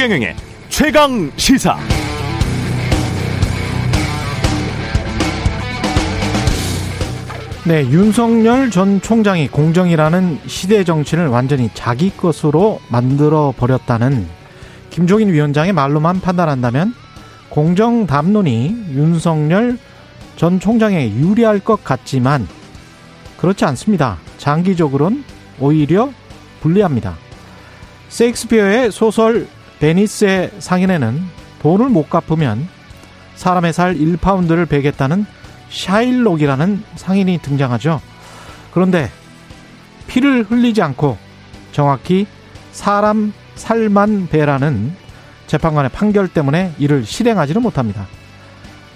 최경영의 최강 시사. 네, 윤석열 전 총장이 공정이라는 시대 정신을 완전히 자기 것으로 만들어 버렸다는 김종인 위원장의 말로만 판단한다면 공정 담론이 윤석열 전 총장에 유리할 것 같지만 그렇지 않습니다. 장기적으로는 오히려 불리합니다. 세익스피어의 소설 베니스의 상인에는 돈을 못 갚으면 사람의 살 1파운드를 베겠다는 샤일록이라는 상인이 등장하죠. 그런데 피를 흘리지 않고 정확히 사람 살만 베라는 재판관의 판결 때문에 이를 실행하지는 못합니다.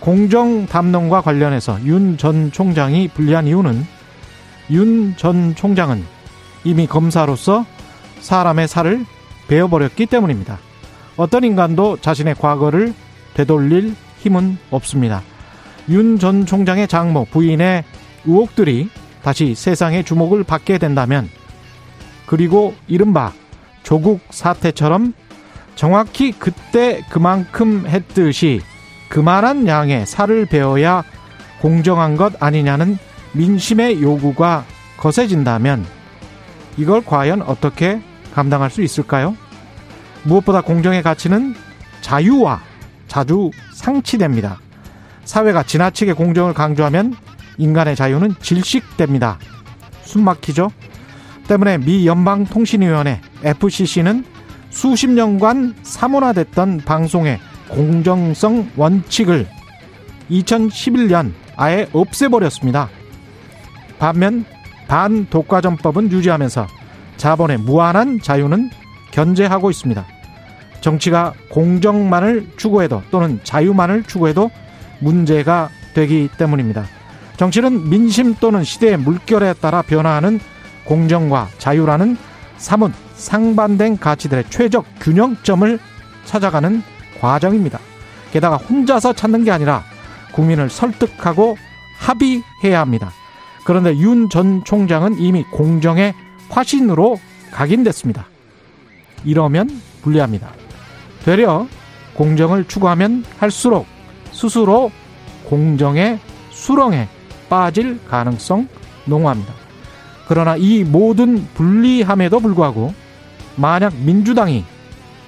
공정 담론과 관련해서 윤 전 총장이 불리한 이유는 윤 전 총장은 이미 검사로서 사람의 살을 베어버렸기 때문입니다. 어떤 인간도 자신의 과거를 되돌릴 힘은 없습니다. 윤 전 총장의 장모 부인의 의혹들이 다시 세상의 주목을 받게 된다면 그리고 이른바 조국 사태처럼 정확히 그때 그만큼 했듯이 그만한 양의 살을 베어야 공정한 것 아니냐는 민심의 요구가 거세진다면 이걸 과연 어떻게 감당할 수 있을까요? 무엇보다 공정의 가치는 자유와 자주 상치됩니다. 사회가 지나치게 공정을 강조하면 인간의 자유는 질식됩니다. 숨 막히죠? 때문에 미 연방통신위원회 FCC는 수십 년간 사문화됐던 방송의 공정성 원칙을 2011년 아예 없애버렸습니다. 반면 반독과점법은 유지하면서 자본의 무한한 자유는 견제하고 있습니다. 정치가 공정만을 추구해도 또는 자유만을 추구해도 문제가 되기 때문입니다. 정치는 민심 또는 시대의 물결에 따라 변화하는 공정과 자유라는 사뭇 상반된 가치들의 최적 균형점을 찾아가는 과정입니다. 게다가 혼자서 찾는 게 아니라 국민을 설득하고 합의해야 합니다. 그런데 윤 전 총장은 이미 공정의 화신으로 각인됐습니다. 이러면 불리합니다. 되려 공정을 추구하면 할수록 스스로 공정의 수렁에 빠질 가능성 농후합니다. 그러나 이 모든 불리함에도 불구하고 만약 민주당이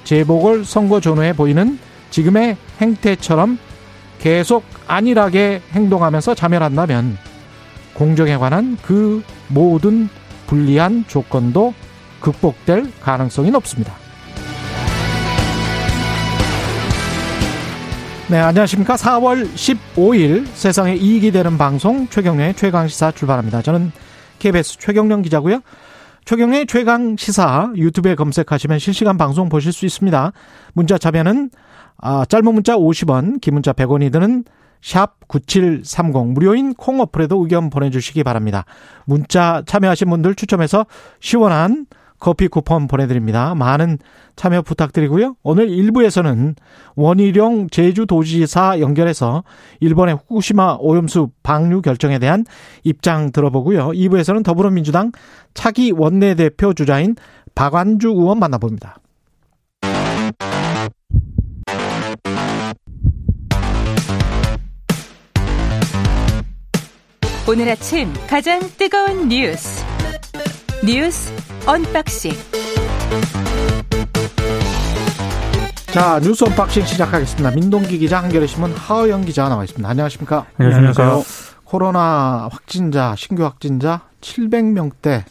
재보궐 선거 전후에 보이는 지금의 행태처럼 계속 안일하게 행동하면서 자멸한다면 공정에 관한 그 모든 불리한 조건도 극복될 가능성이 높습니다. 네, 안녕하십니까. 4월 15일 세상에 이익이 되는 방송 최경련의 최강시사 출발합니다. 저는 KBS 최경련 기자고요. 최경련의 최강시사 유튜브에 검색하시면 실시간 방송 보실 수 있습니다. 문자 참여는 아, 짧은 문자 50원, 긴 문자 100원이 드는 샵 9730 무료인 콩 어플에도 의견 보내주시기 바랍니다. 문자 참여하신 분들 추첨해서 시원한 커피 쿠폰 보내드립니다. 많은 참여 부탁드리고요. 오늘 1부에서는 원희룡 제주도지사 연결해서 일본의 후쿠시마 오염수 방류 결정에 대한 입장 들어보고요. 2부에서는 더불어민주당 차기 원내대표 주자인 박완주 의원 만나봅니다. 오늘 아침 가장 뜨거운 뉴스 뉴스 unboxing 자 뉴스 unboxing 시작하겠습니다. 민동기 기자 한겨레 신문 하어영 기자 나와 있습니다. 안녕하십니까? 안녕하세요. 코로나 확진자 신규 확진자 700명대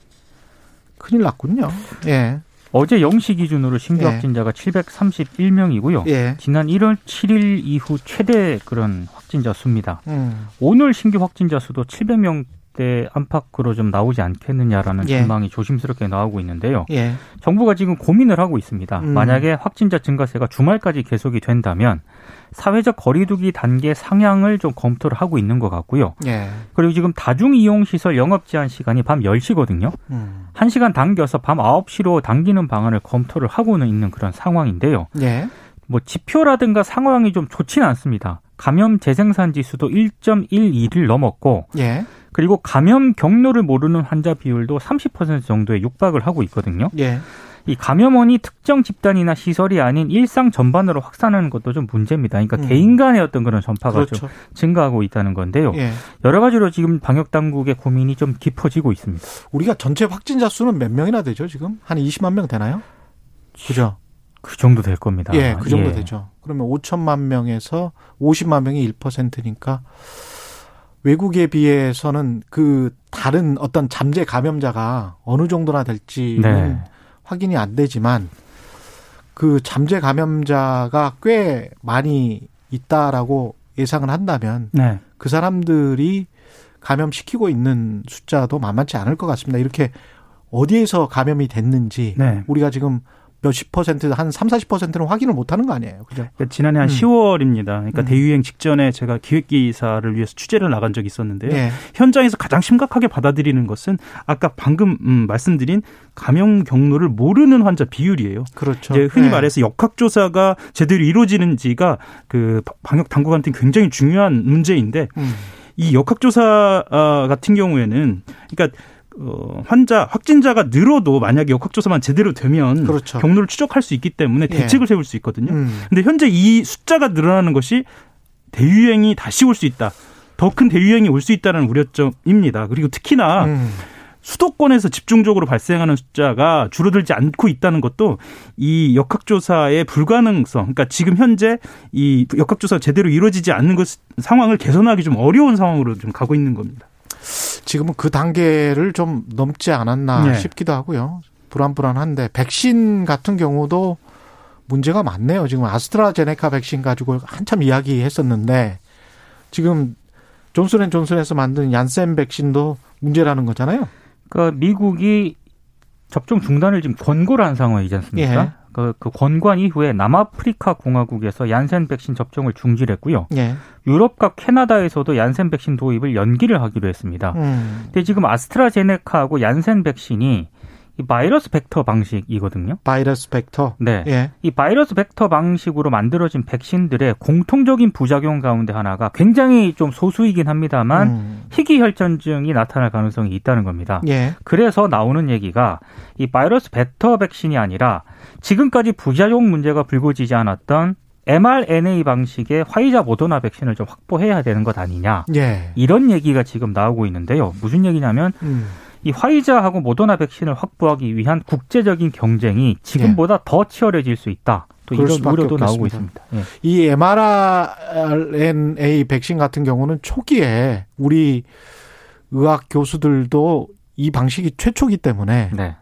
큰일 났군요. 예. 어제 0시 기준으로 신규 예. 확진자가 731명이고요. 예. 지난 1월 7일 이후 최대 그런 확진자 수입니다. 음. 오늘 신규 확진자 수도 700명 대 안팎으로 좀 나오지 않겠느냐라는 예. 전망이 조심스럽게 나오고 있는데요. 예. 정부가 지금 고민을 하고 있습니다. 음. 만약에 확진자 증가세가 주말까지 계속이 된다면 사회적 거리두기 단계 상향을 좀 검토를 하고 있는 것 같고요. 예. 그리고 지금 다중이용시설 영업 제한 시간이 밤 10시거든요. 음. 1시간 당겨서 밤 9시로 당기는 방안을 검토를 하고는 있는 그런 상황인데요. 예. 뭐 지표라든가 상황이 좀 좋지는 않습니다. 감염 재생산 지수도 1.12를 넘었고 예. 그리고 감염 경로를 모르는 환자 비율도 30% 정도에 육박을 하고 있거든요. 예. 이 감염원이 특정 집단이나 시설이 아닌 일상 전반으로 확산하는 것도 좀 문제입니다. 그러니까 음. 개인 간의 어떤 그런 전파가 그렇죠. 좀 증가하고 있다는 건데요. 예. 여러 가지로 지금 방역 당국의 고민이 좀 깊어지고 있습니다. 우리가 전체 확진자 수는 몇 명이나 되죠, 지금? 한 20만 명 되나요? 그죠? 그 정도 될 겁니다. 예, 그 정도 예. 되죠. 그러면 5천만 명에서 50만 명이 1%니까 외국에 비해서는 그 다른 어떤 잠재 감염자가 어느 정도나 될지는 네. 확인이 안 되지만 그 잠재 감염자가 꽤 많이 있다라고 예상을 한다면 네. 그 사람들이 감염시키고 있는 숫자도 만만치 않을 것 같습니다. 이렇게 어디에서 감염이 됐는지 네. 우리가 지금 몇십 퍼센트 한 3, 40%는 확인을 못 하는 거 아니에요. 그죠? 그러니까 지난해 한 음. 10월입니다. 그러니까 음. 대유행 직전에 제가 기획 기사를 위해서 취재를 나간 적이 있었는데요. 예. 현장에서 가장 심각하게 받아들이는 것은 아까 방금 음, 말씀드린 감염 경로를 모르는 환자 비율이에요. 그렇죠. 이제 흔히 예. 말해서 역학조사가 제대로 이루어지는지가 그 방역 당국한테 굉장히 중요한 문제인데 음. 이 역학조사 아, 같은 경우에는 그러니까 어, 환자 확진자가 늘어도 만약에 역학조사만 제대로 되면 그렇죠. 경로를 추적할 수 있기 때문에 예. 대책을 세울 수 있거든요. 음. 근데 현재 이 숫자가 늘어나는 것이 대유행이 다시 올 수 있다. 더 큰 대유행이 올 수 있다는 우려점입니다. 그리고 특히나 음. 수도권에서 집중적으로 발생하는 숫자가 줄어들지 않고 있다는 것도 이 역학조사의 불가능성, 그러니까 지금 현재 이 역학조사가 제대로 이루어지지 않는 것 상황을 개선하기 좀 어려운 상황으로 좀 가고 있는 겁니다. 지금은 그 단계를 좀 넘지 않았나 네. 싶기도 하고요. 불안불안한데 백신 같은 경우도 문제가 많네요. 지금 아스트라제네카 백신 가지고 한참 이야기했었는데 지금 존슨앤존슨에서 만든 얀센 백신도 문제라는 거잖아요. 그러니까 미국이 접종 중단을 지금 권고를 한 상황이지 않습니까? 예. 그, 그 권고한 이후에 남아프리카 공화국에서 얀센 백신 접종을 중지했고요. 예. 유럽과 캐나다에서도 얀센 백신 도입을 연기를 하기로 했습니다. 음. 근데 지금 아스트라제네카하고 얀센 백신이 이 바이러스 벡터 방식이거든요. 바이러스 벡터. 네. 예. 이 바이러스 벡터 방식으로 만들어진 백신들의 공통적인 부작용 가운데 하나가 굉장히 좀 소수이긴 합니다만 음. 희귀 혈전증이 나타날 가능성이 있다는 겁니다. 예. 그래서 나오는 얘기가 이 바이러스 벡터 백신이 아니라 지금까지 부작용 문제가 불거지지 않았던 mRNA 방식의 화이자 모더나 백신을 좀 확보해야 되는 것 아니냐. 예. 이런 얘기가 지금 나오고 있는데요. 무슨 얘기냐면 음. 이 화이자하고 모더나 백신을 확보하기 위한 국제적인 경쟁이 지금보다 더 치열해질 수 있다. 또 이런 우려도 나오고 없겠습니다. 있습니다. 예. 이 mRNA 백신 같은 경우는 초기에 우리 의학 교수들도 이 방식이 최초기 때문에 네.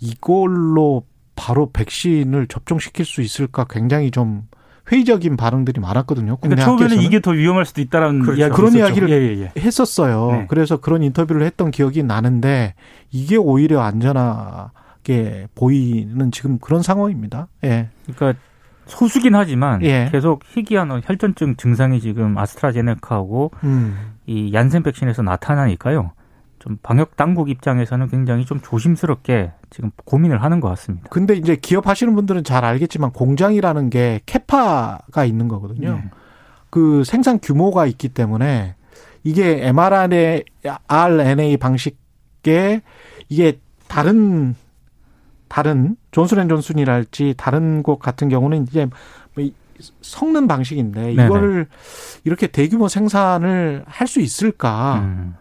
이걸로 바로 백신을 접종시킬 수 있을까 굉장히 좀 회의적인 반응들이 많았거든요. 그러니까 처음에는. 이게 더 위험할 수도 있다라는 그렇죠. 이야기 그런 이야기를 예, 예, 예. 했었어요. 네. 그래서 그런 인터뷰를 했던 기억이 나는데 이게 오히려 안전하게 보이는 지금 그런 상황입니다. 예. 그러니까 소수긴 하지만 예. 계속 희귀한 혈전증 증상이 지금 아스트라제네카하고 음. 이 얀센 백신에서 나타나니까요. 좀 방역 당국 입장에서는 굉장히 좀 조심스럽게 지금 고민을 하는 것 같습니다. 근데 이제 기업 하시는 분들은 잘 알겠지만 공장이라는 게 캐파가 있는 거거든요. 네. 그 생산 규모가 있기 때문에 이게 mRNA RNA 방식의 이게 다른 다른 존슨앤존슨이랄지 다른 곳 같은 경우는 이제 뭐 이- 섞는 방식인데 네네. 이거를 이렇게 대규모 생산을 할 수 있을까? 음.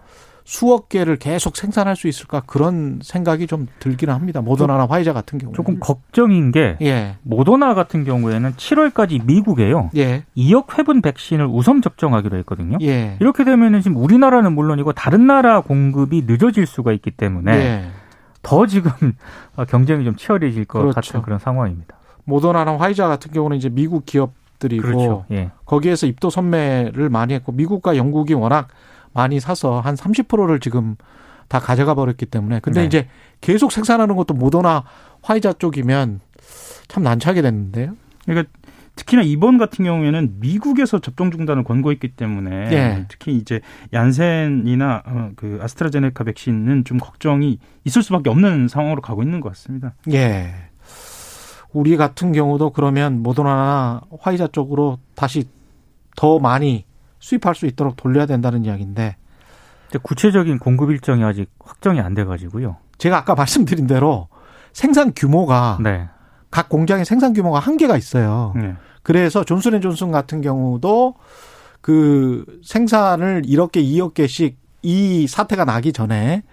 수억 개를 계속 생산할 수 있을까? 그런 생각이 좀 들기는 합니다. 모더나나 화이자 같은 경우. 조금 걱정인 게 예. 모더나 같은 경우에는 7월까지 미국에요. 예. 2억 회분 백신을 우선 접종하기로 했거든요. 예. 이렇게 되면은 지금 우리나라는 물론이고 다른 나라 공급이 늦어질 수가 있기 때문에 예. 더 지금 경쟁이 좀 치열해질 것 그렇죠. 같은 그런 상황입니다. 모더나나 화이자 같은 경우는 이제 미국 기업들이고 그렇죠. 예. 거기에서 입도 선매를 많이 했고 미국과 영국이 워낙 많이 사서 한 30%를 지금 다 가져가 버렸기 때문에 근데 네. 이제 계속 생산하는 것도 모더나 화이자 쪽이면 참 난처하게 됐는데요. 그러니까 특히나 이번 같은 경우에는 미국에서 접종 중단을 권고했기 때문에 예. 특히 이제 얀센이나 어, 그 아스트라제네카 백신은 좀 걱정이 있을 수밖에 없는 상황으로 가고 있는 것 같습니다. 예. 우리 같은 경우도 그러면 모더나나 화이자 쪽으로 다시 더 많이 수입할 수 있도록 돌려야 된다는 이야기인데 구체적인 공급 일정이 아직 확정이 안 돼 가지고요. 제가 아까 말씀드린 대로 생산 규모가 네. 각 공장의 생산 규모가 한계가 있어요. 네. 그래서 존슨앤존슨 같은 경우도 그 생산을 이렇게 2억 개씩 이 사태가 나기 전에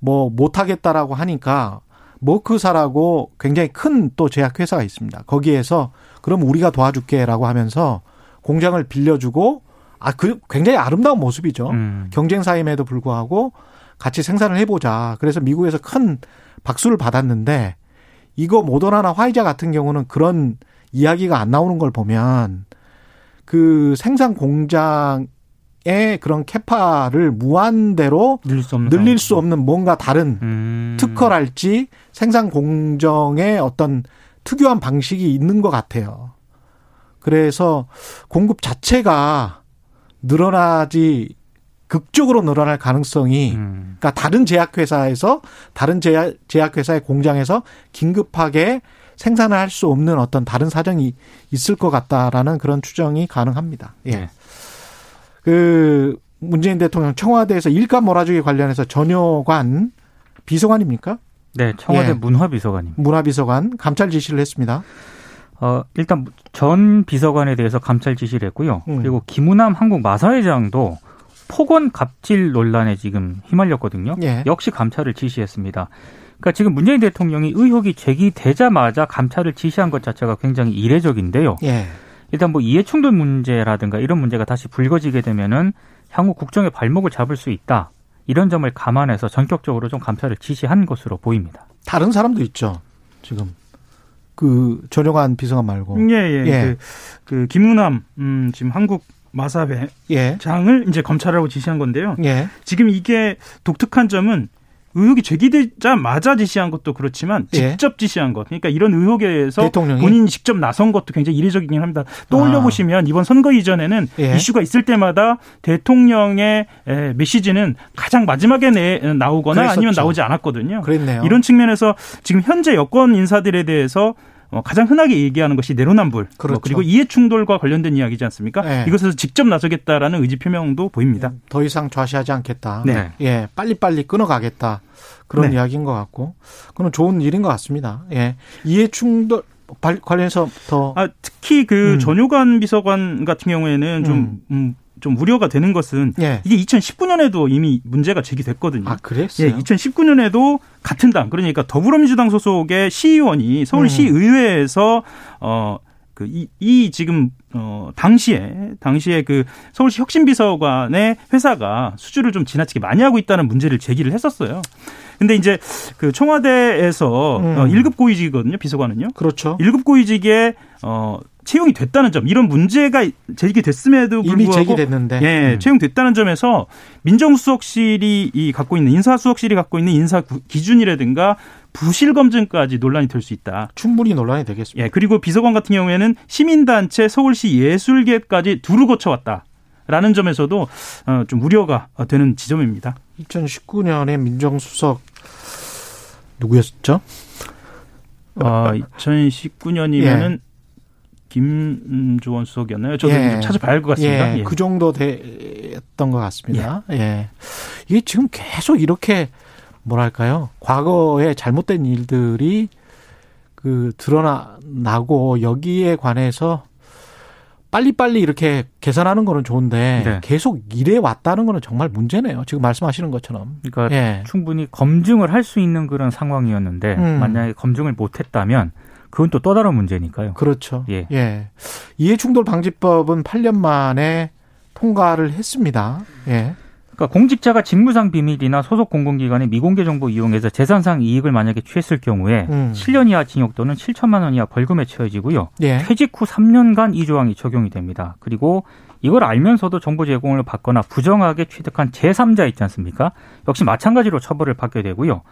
뭐 못하겠다라고 하니까 머크사라고 굉장히 큰 또 제약회사가 있습니다. 거기에서 그럼 우리가 도와줄게라고 하면서 공장을 빌려주고 아, 그 굉장히 아름다운 모습이죠. 음. 경쟁 사임에도 불구하고 같이 생산을 해보자. 그래서 미국에서 큰 박수를 받았는데 이거 모더나나 화이자 같은 경우는 그런 이야기가 안 나오는 걸 보면 그 생산 공장의 그런 캐파를 무한대로 늘릴 수 없는 늘릴. 수 없는 뭔가 다른 음. 특허랄지 생산 공정의 어떤 특유한 방식이 있는 것 같아요. 그래서 공급 자체가 늘어나지 극적으로 늘어날 가능성이 음. 그러니까 다른 제약회사에서 다른 제약, 제약회사의 공장에서 긴급하게 생산을 할 수 없는 어떤 다른 사정이 있을 것 같다라는 그런 추정이 가능합니다. 예. 네. 그 문재인 대통령 청와대에서 일감 몰아주기 관련해서 전효관 비서관입니까? 네, 청와대 예. 문화비서관님. 문화비서관 감찰 지시를 했습니다. 어, 일단 전 비서관에 대해서 감찰 지시를 했고요. 음. 그리고 김우남 한국 마사회장도 폭언 갑질 논란에 지금 휘말렸거든요. 예. 역시 감찰을 지시했습니다. 그러니까 지금 문재인 대통령이 의혹이 제기되자마자 감찰을 지시한 것 자체가 굉장히 이례적인데요. 예. 일단 뭐 이해충돌 문제라든가 이런 문제가 다시 불거지게 되면은 향후 국정의 발목을 잡을 수 있다. 이런 점을 감안해서 전격적으로 좀 감찰을 지시한 것으로 보입니다. 다른 사람도 있죠. 지금 그 전효관 비서관 말고. 예, 예. 예. 그, 그 김우남 음, 지금 한국 마사회 예. 장을 이제 검찰하고 지시한 건데요. 예. 지금 이게 독특한 점은 의혹이 제기되자마자 지시한 것도 그렇지만 예. 직접 지시한 것. 그러니까 이런 의혹에서 대통령이? 본인이 직접 나선 것도 굉장히 이례적이긴 합니다. 떠올려 아. 보시면 이번 선거 이전에는 예. 이슈가 있을 때마다 대통령의 에, 메시지는 가장 마지막에 내, 나오거나 그랬었죠. 아니면 나오지 않았거든요. 그랬네요. 이런 측면에서 지금 현재 여권 인사들에 대해서 어, 가장 흔하게 얘기하는 것이 내로남불 그렇죠. 그리고 이해 충돌과 관련된 이야기지 않습니까? 네. 이것에서 직접 나서겠다라는 의지 표명도 보입니다. 더 이상 좌시하지 않겠다. 네. 예, 빨리빨리 끊어가겠다. 그런 네. 이야기인 것 같고. 그건 좋은 일인 것 같습니다. 예. 이해 충돌 발- 관련해서 더. 아, 특히 그 음. 전효관 비서관 같은 경우에는 좀, 음. 음, 좀 우려가 되는 것은 예. 이게 2019년에도 이미 문제가 제기됐거든요. 아, 그랬어요? 예, 2019년에도 같은 당 그러니까 더불어민주당 소속의 시의원이 음. 서울시의회에서 어. 그, 이, 이 지금, 어, 당시에, 당시에 그 서울시 혁신비서관의 회사가 수주를 좀 지나치게 많이 하고 있다는 문제를 제기를 했었어요. 근데 이제 그 청와대에서 음. 어, 1급 고위직이거든요, 비서관은요. 그렇죠. 1급 고위직에, 어, 채용이 됐다는 점, 이런 문제가 제기됐음에도 불구하고. 이미 제기됐는데. 예, 음. 채용됐다는 점에서 민정수석실이 이 갖고 있는 인사수석실이 갖고 있는 인사 구- 기준이라든가 부실 검증까지 논란이 될 수 있다. 충분히 논란이 되겠습니다. 예, 그리고 비서관 같은 경우에는 시민단체 서울시 예술계까지 두루 거쳐왔다. 라는 점에서도 어, 좀 우려가 되는 지점입니다. 2019년에 민정수석 누구였죠? 어, 2019년이면은 김조원 수석이었나요? 저도 예. 좀 찾아봐야 할 것 같습니다. 예, 예. 그 정도 됐던 것 같습니다. 예. 이게 지금 계속 이렇게 뭐랄까요? 과거에 잘못된 일들이 그 드러나고 여기에 관해서 빨리빨리 이렇게 개선하는 거는 좋은데 네. 계속 이래 왔다는 거는 정말 문제네요. 지금 말씀하시는 것처럼. 그러니까 예. 충분히 검증을 할 수 있는 그런 상황이었는데 음. 만약에 검증을 못 했다면 그건 또 또 다른 문제니까요. 그렇죠. 예. 이해충돌 방지법은 8년 만에 통과를 했습니다. 예. 그러니까 공직자가 직무상 비밀이나 소속 공공기관의 미공개 정보 이용해서 재산상 이익을 만약에 취했을 경우에 음. 7년 이하 징역 또는 7천만 원 이하 벌금에 처해지고요. 예. 퇴직 후 3년간 이 조항이 적용이 됩니다. 그리고 이걸 알면서도 정보 제공을 받거나 부정하게 취득한 제3자 있지 않습니까? 역시 마찬가지로 처벌을 받게 되고요.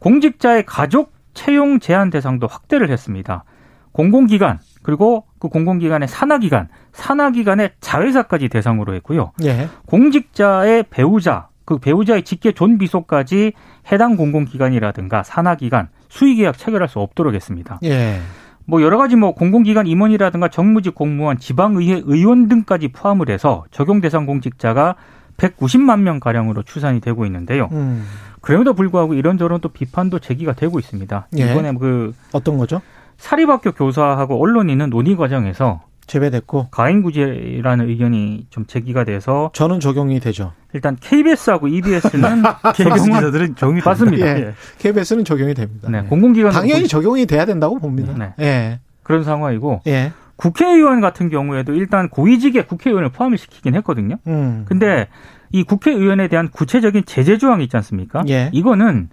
공직자의 가족 채용 제한 대상도 확대를 했습니다. 공공기관 그리고 그 공공기관의 산하기관, 산하기관의 자회사까지 대상으로 했고요. 예. 공직자의 배우자, 그 배우자의 직계 존비속까지 해당 공공기관이라든가 산하기관 수의계약 체결할 수 없도록 했습니다. 예. 뭐 여러 가지 뭐 공공기관 임원이라든가 정무직 공무원, 지방의회 의원 등까지 포함을 해서 적용 대상 공직자가 190만 명 가량으로 추산이 되고 있는데요. 음. 그럼에도 불구하고 이런저런 또 비판도 제기가 되고 있습니다. 예. 이번에 그 어떤 거죠? 사립학교 교사하고 언론인은 논의 과정에서 제외됐고 가인구제라는 의견이 좀 제기가 돼서 저는 적용이 되죠. 일단 KBS하고 EBS는 KBS 적용은 기자들은 적용이 맞습니다. 예. 예. KBS는 적용이 됩니다. 네, 예. 공공기관 당연히 적용이 돼야 된다고 봅니다. 네. 예. 그런 상황이고 예. 국회의원 같은 경우에도 일단 고위직에 국회의원을 포함을 시키긴 했거든요. 음. 근데 이 국회의원에 대한 구체적인 제재 조항이 있지 않습니까? 예. 이거는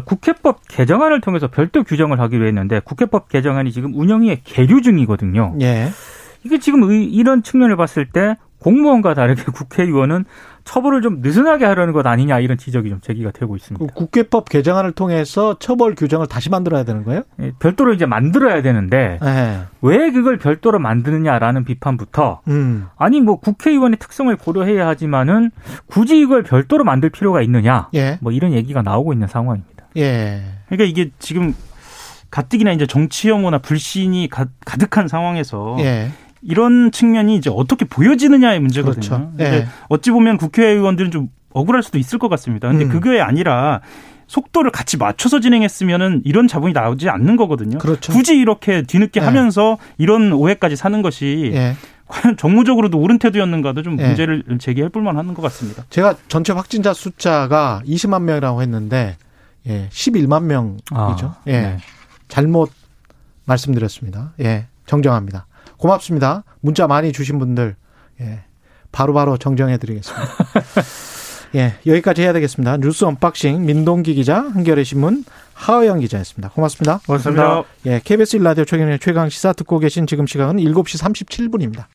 국회법 개정안을 통해서 별도 규정을 하기로 했는데 국회법 개정안이 지금 운영위에 계류 중이거든요. 예. 이게 지금 의- 이런 측면을 봤을 때 공무원과 다르게 국회의원은 처벌을 좀 느슨하게 하려는 것 아니냐 이런 지적이 좀 제기가 되고 그 있습니다. 국회법 개정안을 통해서 처벌 규정을 다시 만들어야 되는 거예요? 예, 별도로 이제 만들어야 되는데 예. 왜 그걸 별도로 만드느냐라는 비판부터 음. 아니 뭐 국회의원의 특성을 고려해야 하지만은 굳이 이걸 별도로 만들 필요가 있느냐 예. 뭐 이런 얘기가 나오고 있는 상황입니다. 예. 그러니까 이게 지금 가뜩이나 이제 정치 혐오나 불신이 가, 가득한 상황에서 예. 이런 측면이 이제 어떻게 보여지느냐의 문제거든요. 그렇죠. 예. 어찌 보면 국회의원들은 좀 억울할 수도 있을 것 같습니다. 근데 음. 그게 아니라 속도를 같이 맞춰서 진행했으면은 이런 자본이 나오지 않는 거거든요. 그렇죠. 굳이 이렇게 뒤늦게 네. 하면서 이런 오해까지 사는 것이 예. 과연 정무적으로도 옳은 태도였는가도 좀 예. 문제를 제기해 볼 만한 것 같습니다. 제가 전체 확진자 숫자가 20만 명이라고 했는데 예, 11만 명이죠. 예. 네. 잘못 말씀드렸습니다. 예. 정정합니다. 고맙습니다. 문자 많이 주신 분들 예. 바로바로 정정해 드리겠습니다. 예, 여기까지 해야 되겠습니다. 뉴스 unboxing 민동기 기자, 한겨레 신문 하어영 기자였습니다. 고맙습니다. 고맙습니다. 예, KBS 1라디오 최경영의 최강 시사 듣고 계신 지금 시각은 7시 37분입니다.